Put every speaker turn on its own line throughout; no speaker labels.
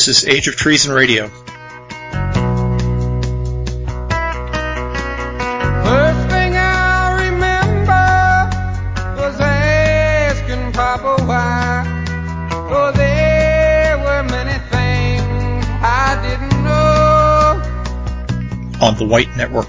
This is Age of Treason Radio. on the White
remember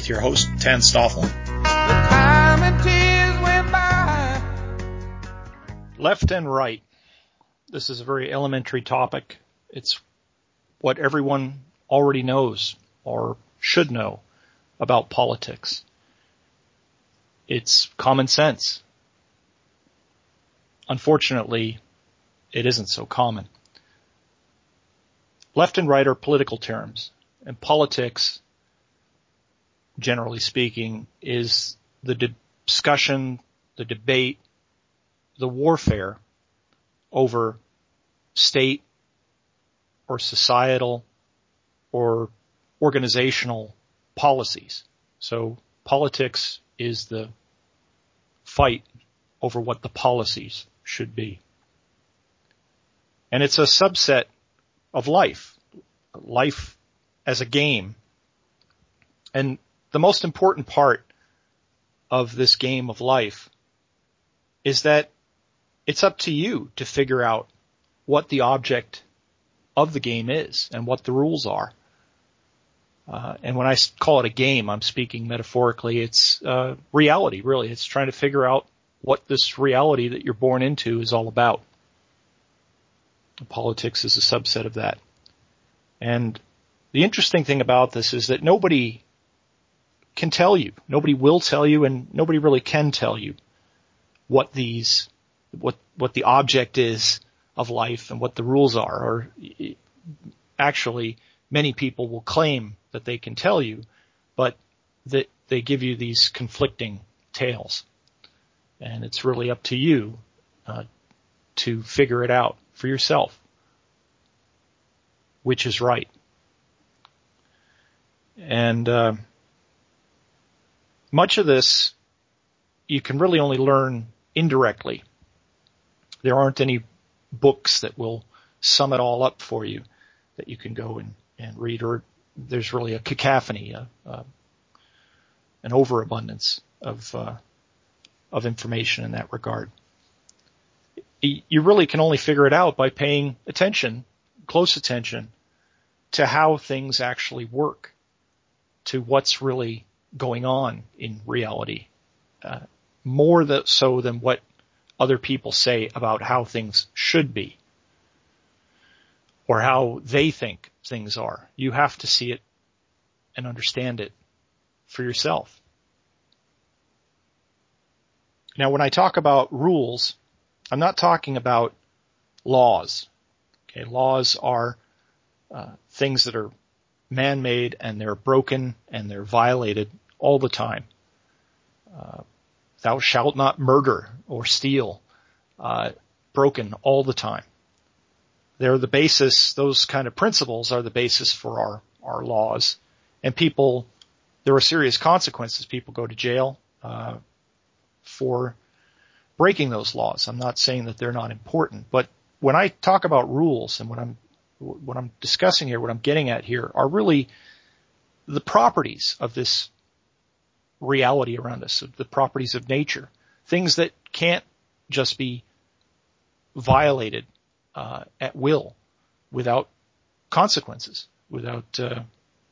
with your host,
Tanstaafl.
Left and right. This is a very elementary topic. It's what everyone already knows or should know about politics. It's common sense. Unfortunately, it isn't so common. Left and right are political terms, and politics, generally speaking, is the discussion, the debate, the warfare over state or societal or organizational policies. So politics is the fight over what the policies should be. And it's a subset of life, life as a game. And the most important part of this game of life is that it's up to you to figure out what the object of the game is and what the rules are. Uh, and I call it a game, I'm speaking metaphorically. It's uh, reality, really. It's trying to figure out what this reality that you're born into is all about. Politics is a subset of that. And the interesting thing about this is that nobody can tell you, nobody will tell you, and nobody really can tell you what these, what, what the object is of life and what the rules are. Or actually, many people will claim that they can tell you, but that they give you these conflicting tales. And it's really up to you uh, to figure it out for yourself, which is right. And uh, much of this you can really only learn indirectly. There aren't any books that will sum it all up for you that you can go and, and read, or there's really a cacophony, a, a, an overabundance of uh, of information in that regard. You really can only figure it out by paying attention, close attention, to how things actually work, to what's really going on in reality, uh, more so than what other people say about how things should be or how they think things are. You have to see it and understand it for yourself. Now, when I talk about rules, I'm not talking about laws. Okay, laws are uh, things that are man-made and they're broken and they're violated all the time. Uh, thou shalt not murder or steal, uh, broken all the time. They're the basis, those kind of principles are the basis for our, our laws. And people, there are serious consequences. People go to jail, uh, for breaking those laws. I'm not saying that they're not important, but when I talk about rules and what I'm, what I'm discussing here, what I'm getting at here are really the properties of this reality around us, the properties of nature, things that can't just be violated uh, at will without consequences, without uh,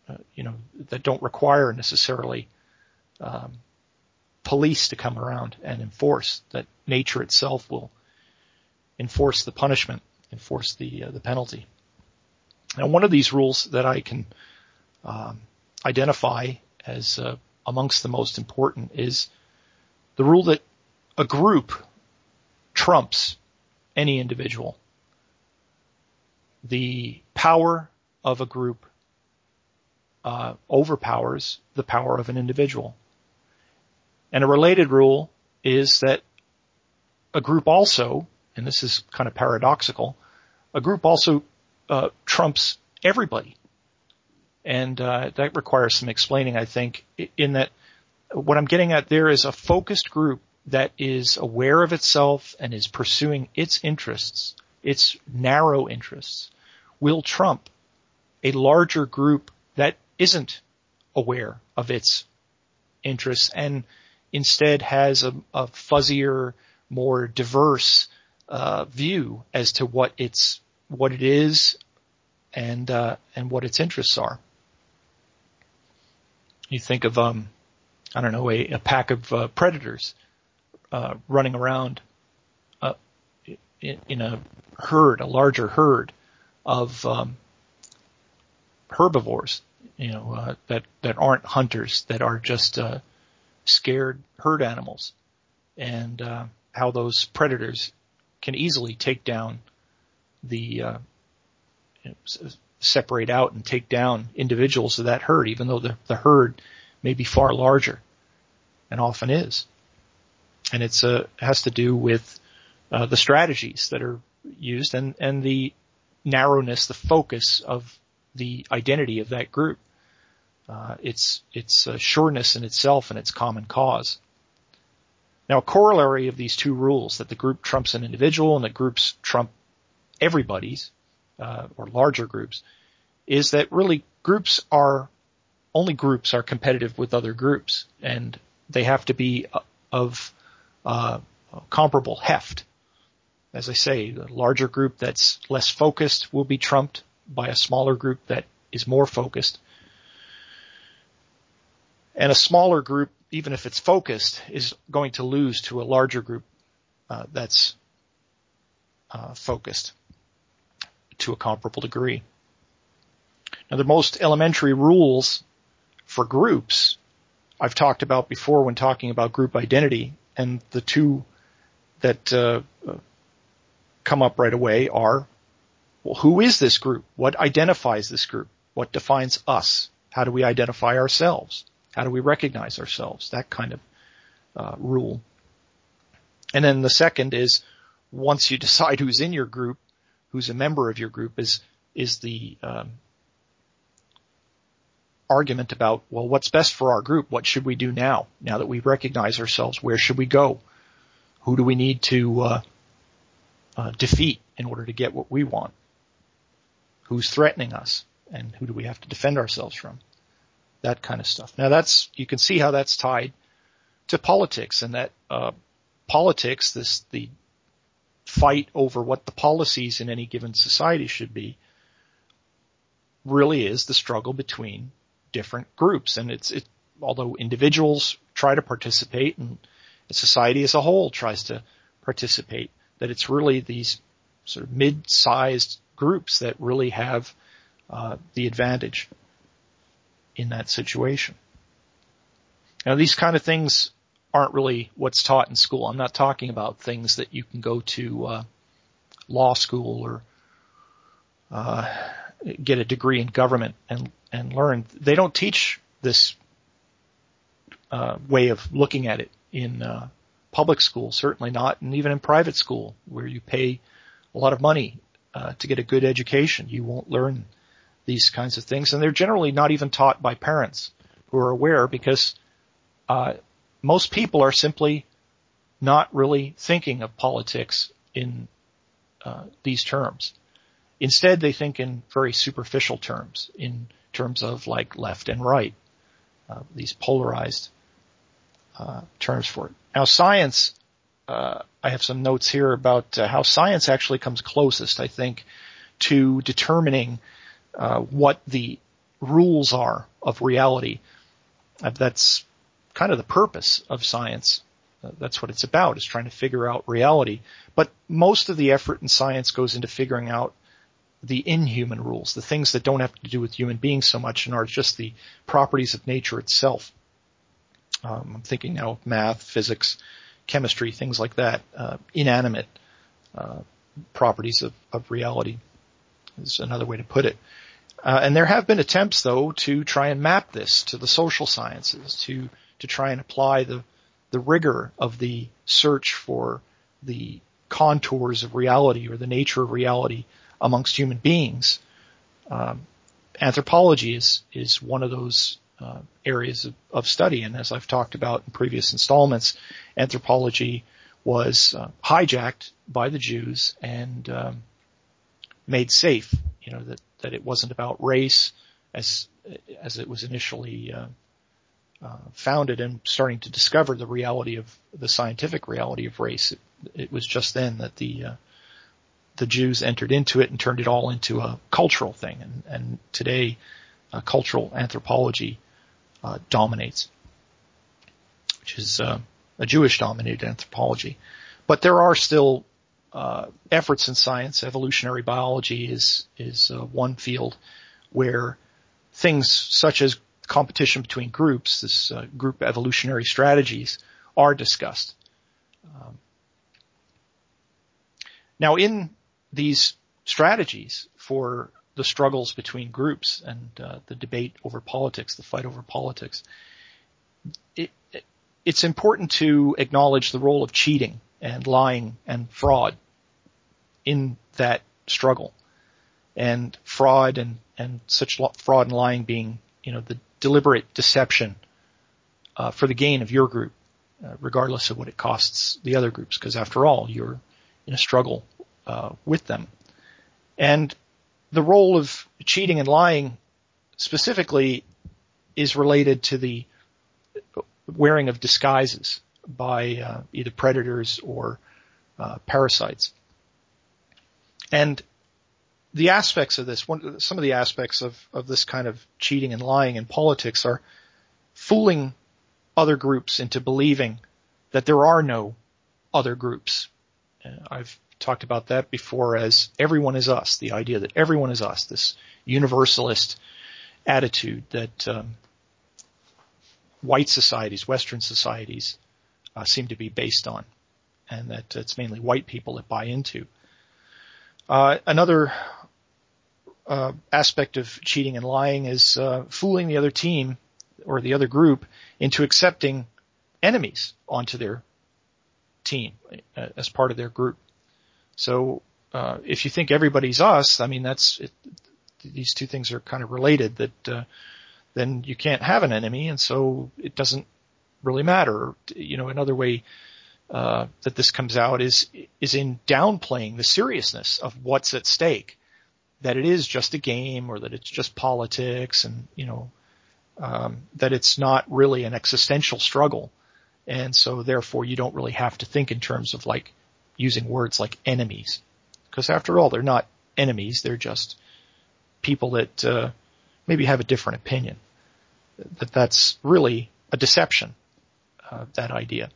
uh, you know that don't require necessarily um, police to come around and enforce. That nature itself will enforce the punishment, enforce the uh, the penalty. Now, one of these rules that I can um, identify as uh, amongst the most important is the rule that a group trumps any individual. The power of a group uh, overpowers the power of an individual. And a related rule is that a group also, and this is kind of paradoxical, a group also uh, trumps everybody. And uh, that requires some explaining, I think, in that what I'm getting at there is a focused group that is aware of itself and is pursuing its interests, its narrow interests, will trump a larger group that isn't aware of its interests and instead has a, a fuzzier, more diverse uh, view as to what it's what it is and uh, and what its interests are. You think of um, I don't know a, a pack of uh, predators uh, running around uh, in, in, a herd, a larger herd of um, herbivores, you know, uh, that that aren't hunters, that are just uh, scared herd animals, and uh, how those predators can easily take down the uh, separate out and take down individuals of that herd, even though the, the herd may be far larger, and often is. And it's uh, has to do with uh, the strategies that are used and and the narrowness, the focus of the identity of that group. Uh, it's it's sureness in itself and its common cause. Now, a corollary of these two rules that the group trumps an individual and that groups trump everybody's uh, or larger groups is that really groups are only groups are competitive with other groups and they have to be uh, of uh, comparable heft. As I say, the larger group that's less focused will be trumped by a smaller group that is more focused. And a smaller group, even if it's focused, is going to lose to a larger group uh, that's uh, focused to a comparable degree. Now the most elementary rules for groups I've talked about before when talking about group identity and the two that uh, come up right away are well, who is this group? What identifies this group? What defines us? How do we identify ourselves? How do we recognize ourselves? That kind of uh, rule. And then the second is once you decide who's in your group, who's a member of your group, is is the um, argument about well, what's best for our group? What should we do now? Now that we recognize ourselves, where should we go? Who do we need to uh, uh, defeat in order to get what we want? who's threatening us and who do we have to defend ourselves from? That kind of stuff. Now that's, you can see how that's tied to politics and that, uh, politics, this, the fight over what the policies in any given society should be really is the struggle between different groups. And it's, it, although individuals try to participate and society as a whole tries to participate, that it's really these sort of mid-sized groups that really have uh, the advantage in that situation. Now these kind of things aren't really what's taught in school. I'm not talking about things that you can go to uh, law school or uh, get a degree in government and and learn. They don't teach this uh, way of looking at it in uh, public school, certainly not, and even in private school where you pay a lot of money uh, to get a good education. You won't learn these kinds of things, and they're generally not even taught by parents who are aware because uh, most people are simply not really thinking of politics in uh, these terms. Instead, they think in very superficial terms, in terms of like left and right, uh, these polarized uh, terms for it. Now, science uh, I have some notes here about uh, how science actually comes closest, I think, to determining uh, what the rules are of reality. That's kind of the purpose of science. Uh, that's what it's about, is trying to figure out reality. But most of the effort in science goes into figuring out the inhuman rules, the things that don't have to do with human beings so much and are just the properties of nature itself. Um, I'm thinking now of math, physics, chemistry, things like that, uh, inanimate uh, properties of, of reality is another way to put it. Uh, and there have been attempts, though, to try and map this to the social sciences, to to try and apply the the rigor of the search for the contours of reality or the nature of reality amongst human beings. Um, anthropology is is one of those uh, areas of, of, study, and as I've talked about in previous installments, anthropology was uh, hijacked by the Jews and um, made safe. You know that that it wasn't about race as as it was initially uh, uh, founded and starting to discover the reality of the scientific reality of race. It, it was just then that the uh, the Jews entered into it and turned it all into a cultural thing. And, and today, uh, cultural anthropology uh, dominates, which is uh, a Jewish-dominated anthropology. But there are still uh, efforts in science. Evolutionary biology is is one field where things such as competition between groups, this uh, group evolutionary strategies, are discussed. Um, now, in these strategies for the struggles between groups and uh, the debate over politics, the fight over politics, it, it, it's important to acknowledge the role of cheating and lying and fraud in that struggle. And fraud and, and such fraud and lying being, you know, the deliberate deception uh, for the gain of your group, uh, regardless of what it costs the other groups, because after all, you're in a struggle uh, with them. And the role of cheating and lying specifically is related to the wearing of disguises by uh, either predators or uh, parasites. And the aspects of this, one, some of the aspects of, of this kind of cheating and lying in politics are fooling other groups into believing that there are no other groups. Uh, I've talked about that before as everyone is us, the idea that everyone is us, this universalist attitude that um, white societies, Western societies, uh, seem to be based on, and that it's mainly white people that buy into. Uh, another uh, aspect of cheating and lying is uh, fooling the other team or the other group into accepting enemies onto their team uh, as part of their group. So uh, if you think everybody's us, I mean that's it, these two things are kind of related. That uh, then you can't have an enemy, and so it doesn't really matter. You know, another way uh, that this comes out is is in downplaying the seriousness of what's at stake. That it is just a game, or that it's just politics, and you know um, that it's not really an existential struggle, and so therefore you don't really have to think in terms of like using words like enemies, because after all they're not enemies; they're just people that uh, maybe have a different opinion. That that's really a deception. Uh, that idea.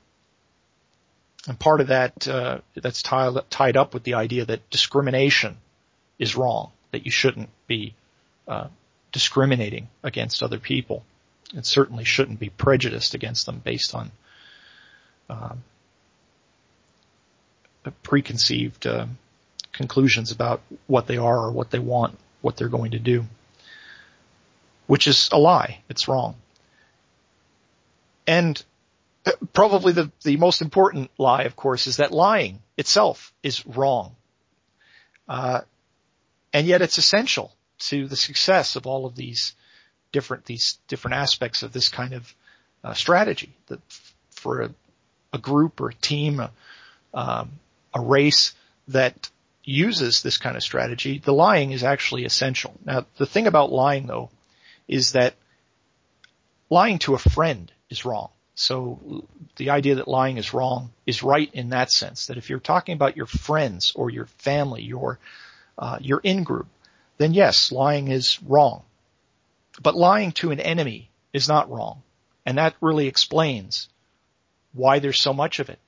And part of that, uh, that's tied, tied up with the idea that discrimination is wrong, that you shouldn't be, uh, discriminating against other people. It certainly shouldn't be prejudiced against them based on, um, preconceived, uh, conclusions about what they are or what they want, what they're going to do. Which is a lie. It's wrong. And probably the, the most important lie, of course, is that lying itself is wrong. Uh, and yet it's essential to the success of all of these different, these different aspects of this kind of uh, strategy that for a, a, group or a team, a, um, a race that uses this kind of strategy, the lying is actually essential. Now, the thing about lying though is that lying to a friend is wrong. So the idea that lying is wrong is right in that sense. That if you're talking about your friends or your family, your uh, your in group, then yes, lying is wrong. But lying to an enemy is not wrong, and that really explains why there's so much of it.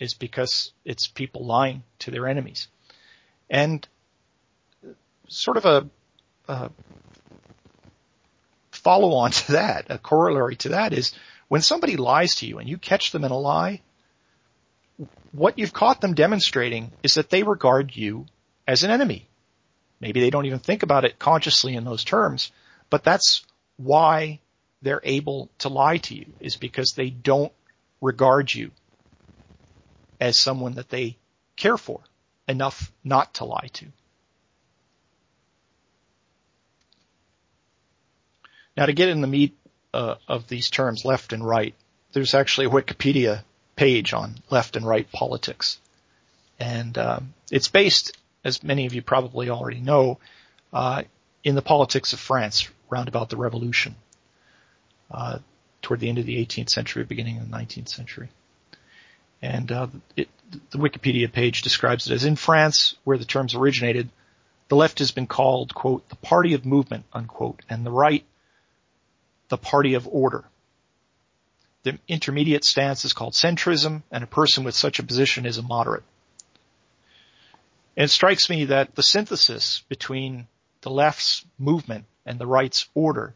Is because it's people lying to their enemies, and sort of a, a follow on to that, a corollary to that is when somebody lies to you and you catch them in a lie, what you've caught them demonstrating is that they regard you as an enemy. Maybe they don't even think about it consciously in those terms, but that's why they're able to lie to you is because they don't regard you as someone that they care for enough not to lie to. Now to get in the meat uh, of these terms, left and right, there's actually a Wikipedia page on left and right politics. And um, it's based, as many of you probably already know, uh, in the politics of France round about the Revolution, uh, toward the end of the 18th century, beginning of the 19th century. And uh, it, the Wikipedia page describes it as in France, where the terms originated, the left has been called, quote, the party of movement, unquote, and the right, the party of order. The intermediate stance is called centrism, and a person with such a position is a moderate. And it strikes me that the synthesis between the left's movement and the right's order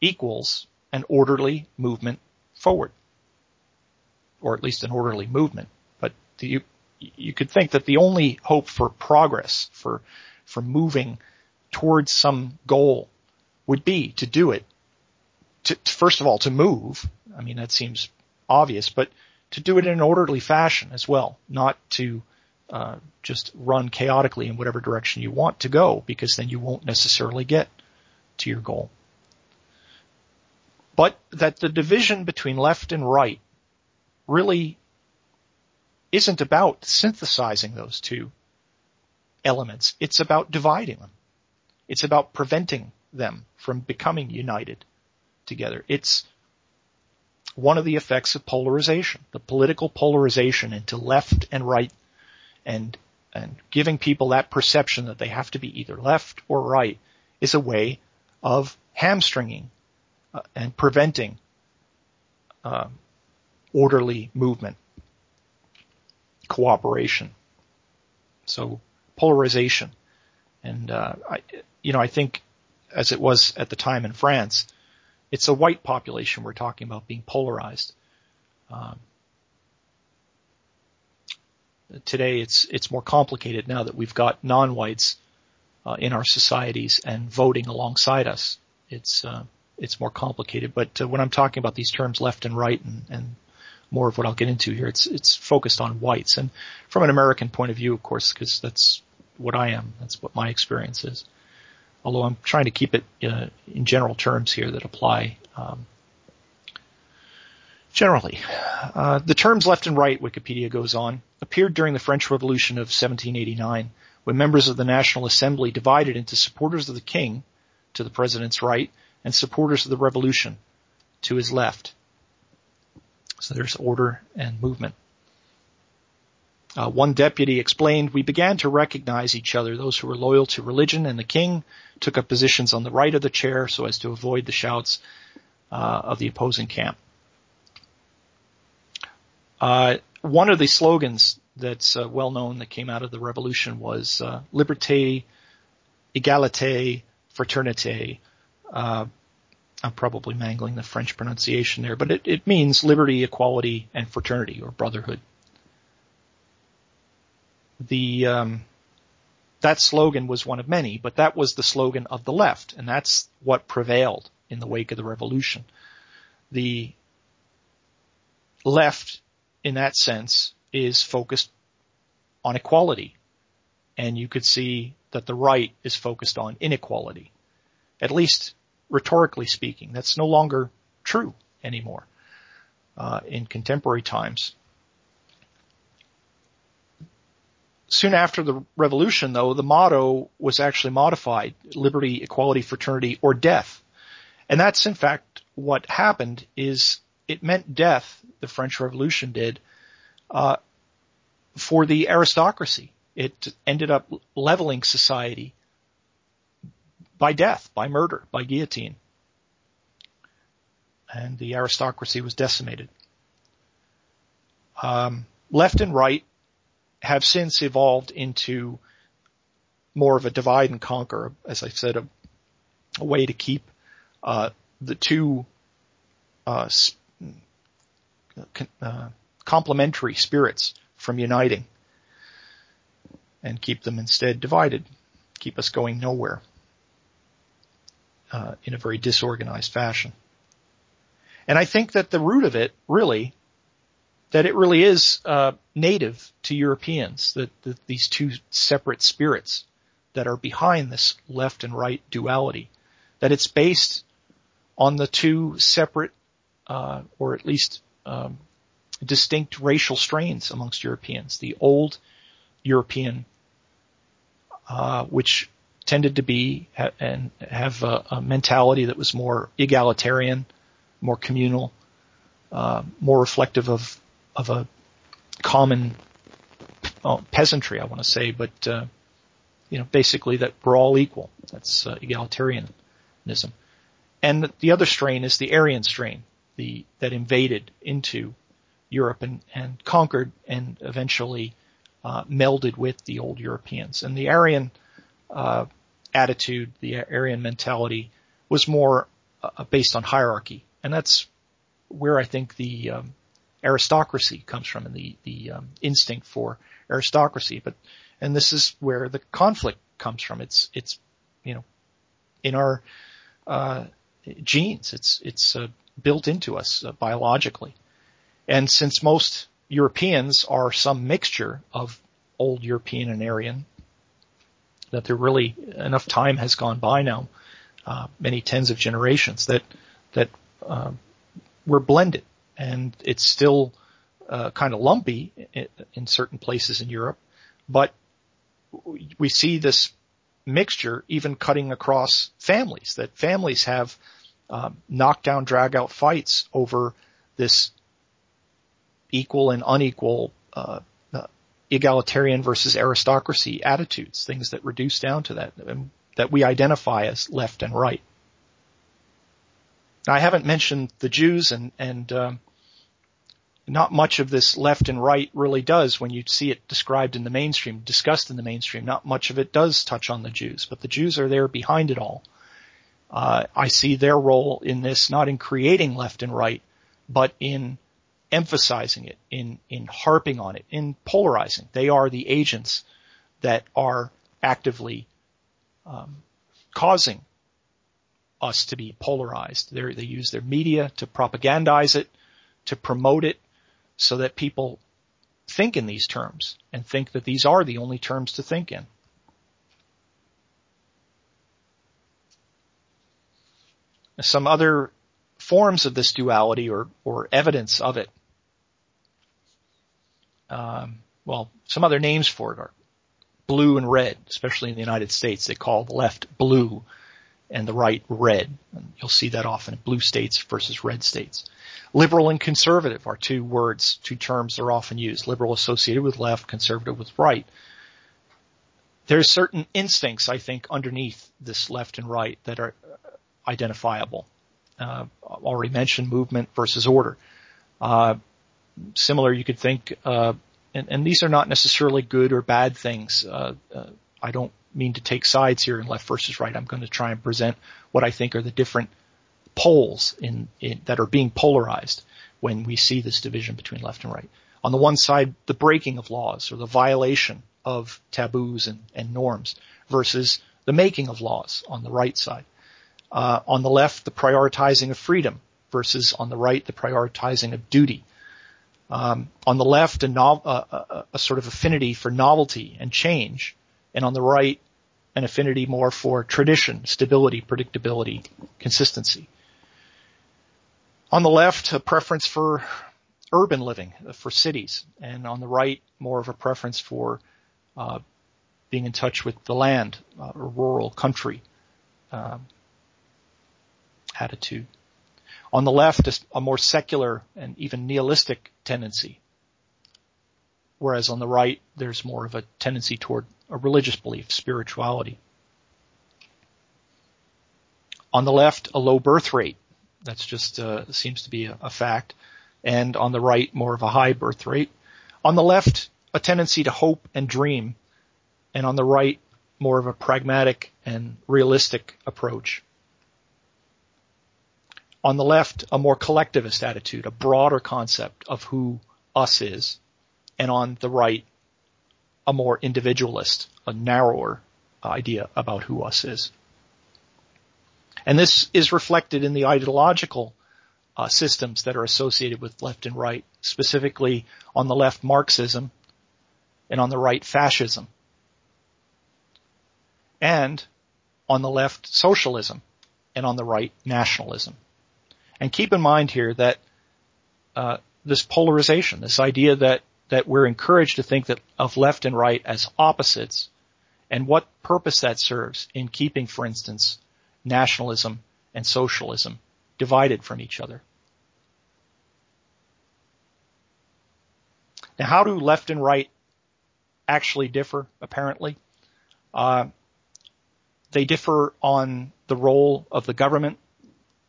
equals an orderly movement forward. Or at least an orderly movement. But you, you could think that the only hope for progress, for, for moving towards some goal would be to do it to, first of all, to move. I mean, that seems obvious, but to do it in an orderly fashion as well, not to uh, just run chaotically in whatever direction you want to go, because then you won't necessarily get to your goal. But that the division between left and right really isn't about synthesizing those two elements. It's about dividing them. It's about preventing them from becoming united together. It's one of the effects of polarization, the political polarization into left and right and, and giving people that perception that they have to be either left or right is a way of hamstringing uh, and preventing uh, orderly movement, cooperation. So polarization, and uh, I, you know, I think as it was at the time in France, it's a white population we're talking about being polarized. Um, today it's it's more complicated now that we've got non-whites uh, in our societies and voting alongside us. It's uh, it's more complicated. But uh, when I'm talking about these terms left and right and, and more of what I'll get into here, it's it's focused on whites and from an American point of view, of course, because that's what I am. That's what my experience is although I'm trying to keep it uh, in general terms here that apply um, generally. Uh, the terms left and right, Wikipedia goes on, appeared during the French Revolution of 1789 when members of the National Assembly divided into supporters of the king to the president's right and supporters of the revolution to his left. So there's order and movement. Uh, one deputy explained, we began to recognize each other. Those who were loyal to religion and the king took up positions on the right of the chair so as to avoid the shouts uh, of the opposing camp. Uh, one of the slogans that's uh, well known that came out of the revolution was uh, liberté, égalité, fraternité. Uh, I'm probably mangling the French pronunciation there, but it, it means liberty, equality, and fraternity or brotherhood the um, that slogan was one of many, but that was the slogan of the left, and that's what prevailed in the wake of the revolution. The left, in that sense, is focused on equality, and you could see that the right is focused on inequality. At least rhetorically speaking, that's no longer true anymore uh, in contemporary times. soon after the revolution, though, the motto was actually modified: liberty, equality, fraternity, or death. And that's in fact what happened. Is it meant death? The French Revolution did uh, for the aristocracy. It ended up leveling society by death, by murder, by guillotine, and the aristocracy was decimated. Um, left and right have since evolved into more of a divide and conquer, as I said, a, a way to keep uh, the two uh, uh, complementary spirits from uniting and keep them instead divided. keep us going nowhere uh, in a very disorganized fashion. And I think that the root of it really, that it really is uh, native to Europeans, that, that these two separate spirits that are behind this left and right duality, that it's based on the two separate, uh, or at least um, distinct racial strains amongst Europeans. The old European, uh, which tended to be ha- and have a, a, mentality that was more egalitarian, more communal, uh, more reflective of of a common well, peasantry, I want to say, but uh, you know, basically that we're all equal. That's uh, egalitarianism. And the other strain is the Aryan strain, the that invaded into Europe and, and conquered and eventually uh, melded with the old Europeans. And the Aryan uh, attitude, the Aryan mentality, was more uh, based on hierarchy, and that's where I think the um, aristocracy comes from, and the the um, instinct for aristocracy. But and this is where the conflict comes from. It's it's you know in our uh, genes. It's it's uh, built into us uh, biologically, and since most Europeans are some mixture of old European and Aryan, that there really enough time has gone by now, uh, many tens of generations that that uh, we're blended, and it's still uh, kind of lumpy in, in certain places in Europe, but we see this mixture even cutting across families. That families have um, knockdown, drag out fights over this equal and unequal uh, uh, egalitarian versus aristocracy attitudes, things that reduce down to that, um, that we identify as left and right. Now, I haven't mentioned the Jews and, and um, not much of this left and right really does when you see it described in the mainstream, discussed in the mainstream. Not much of it does touch on the Jews, but the Jews are there behind it all. Uh, I see their role in this not in creating left and right, but in emphasizing it, in, in harping on it, in polarizing. They are the agents that are actively um, causing us to be polarized. They're, they use their media to propagandize it, to promote it, so that people think in these terms and think that these are the only terms to think in. Some other forms of this duality or, or evidence of it um, well, some other names for it are blue and red, especially in the United States. They call the left blue and the right red. And you'll see that often in blue states versus red states. Liberal and conservative are two words, two terms that are often used. Liberal associated with left, conservative with right. There's certain instincts, I think, underneath this left and right that are identifiable. Uh, already mentioned movement versus order. Uh, similar, you could think, uh, and, and, these are not necessarily good or bad things. Uh, uh, I don't mean to take sides here in left versus right. I'm going to try and present what I think are the different poles in, in, that are being polarized when we see this division between left and right. On the one side, the breaking of laws or the violation of taboos and, and norms versus the making of laws on the right side. Uh, on the left, the prioritizing of freedom versus on the right, the prioritizing of duty. Um, on the left, a, no, a, a, sort of affinity for novelty and change, and on the right, an affinity more for tradition, stability, predictability, consistency. On the left, a preference for urban living, for cities, and on the right, more of a preference for uh, being in touch with the land, uh, or rural country um, attitude. On the left, a more secular and even nihilistic tendency. Whereas on the right, there's more of a tendency toward a religious belief, spirituality. On the left, a low birth rate. That's just uh, seems to be a, a fact. And on the right, more of a high birth rate. On the left, a tendency to hope and dream. And on the right, more of a pragmatic and realistic approach. On the left, a more collectivist attitude, a broader concept of who us is. And on the right, a more individualist, a narrower idea about who us is. And this is reflected in the ideological uh, systems that are associated with left and right, specifically on the left Marxism and on the right fascism. And on the left socialism and on the right nationalism. And keep in mind here that uh, this polarization, this idea that that we're encouraged to think that of left and right as opposites, and what purpose that serves in keeping, for instance, nationalism and socialism divided from each other. Now, how do left and right actually differ? Apparently, uh, they differ on the role of the government.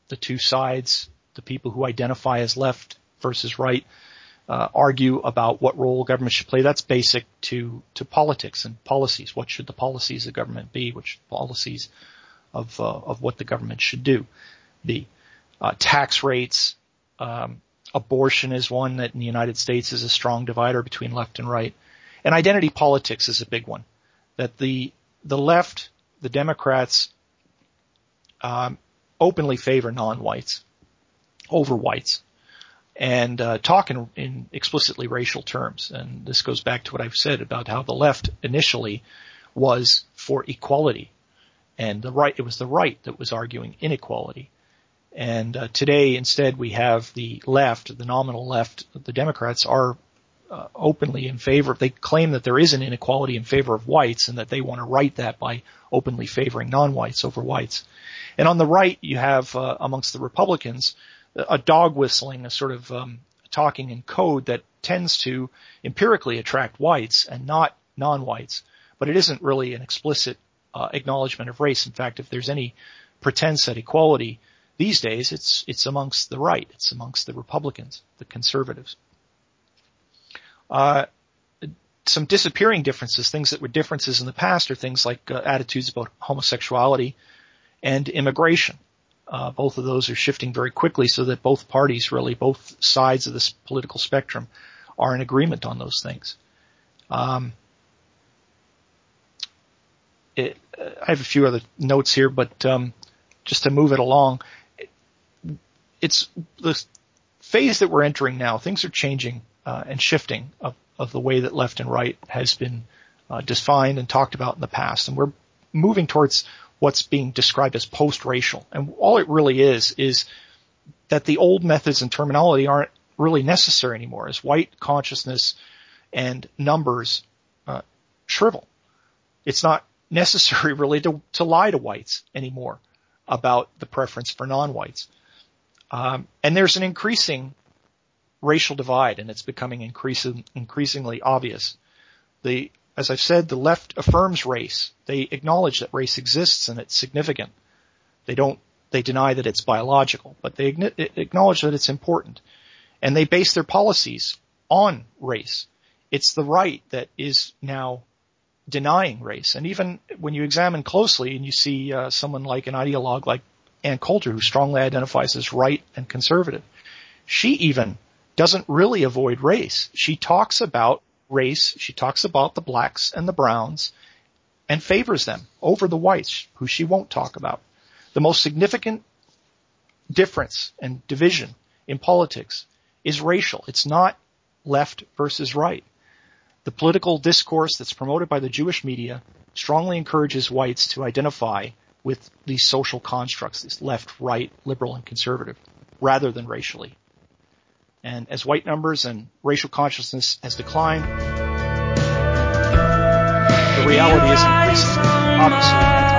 The two sides, the people who identify as left versus right, uh, argue about what role government should play. That's basic to to politics and policies. What should the policies of government be? Which policies of uh, of what the government should do be? Uh, tax rates, um, abortion is one that in the United States is a strong divider between left and right, and identity politics is a big one. That the the left, the Democrats, um, openly favor non-whites over whites and uh, talk in, in, explicitly racial terms. And this goes back to what I've said about how the left initially was for equality, and the right it was the right that was arguing inequality. And uh, today, instead, we have the left, the nominal left. The Democrats are uh, openly in favor. They claim that there is an inequality in favor of whites, and that they want to right that by openly favoring non-whites over whites. And on the right, you have uh, amongst the Republicans a dog whistling, a sort of um, talking in code that tends to empirically attract whites and not non-whites, but it isn't really an explicit uh, acknowledgement of race. In fact, if there's any pretense at equality these days, it's it's amongst the right, it's amongst the Republicans, the conservatives. Uh, some disappearing differences, things that were differences in the past, are things like uh, attitudes about homosexuality and immigration. Uh, both of those are shifting very quickly so that both parties really, both sides of this political spectrum are in agreement on those things. Um, it, I have a few other notes here, but um, just to move it along, it's the phase that we're entering now. Things are changing uh, and shifting of, of, the way that left and right has been uh, defined and talked about in the past, and we're moving towards what's being described as post-racial. And all it really is, is that the old methods and terminology aren't really necessary anymore as white consciousness and numbers uh, shrivel. It's not necessary really to, to lie to whites anymore about the preference for non-whites. Um, and there's an increasing racial divide and it's becoming increasing, increasingly obvious. The as I've said, the left affirms race. They acknowledge that race exists and it's significant. They don't, they deny that it's biological, but they acknowledge that it's important. And they base their policies on race. It's the right that is now denying race. And even when you examine closely and you see uh, someone like an ideologue like Ann Coulter, who strongly identifies as right and conservative, she even doesn't really avoid race. She talks about race. She talks about the blacks and the browns and favors them over the whites, who she won't talk about. The most significant difference and division in politics is racial. It's not left versus right. The political discourse that's promoted by the Jewish media strongly encourages whites to identify with these social constructs, these left, right, liberal, and conservative, rather than racially. And as white numbers and racial consciousness has declined, the reality is increasingly, obviously,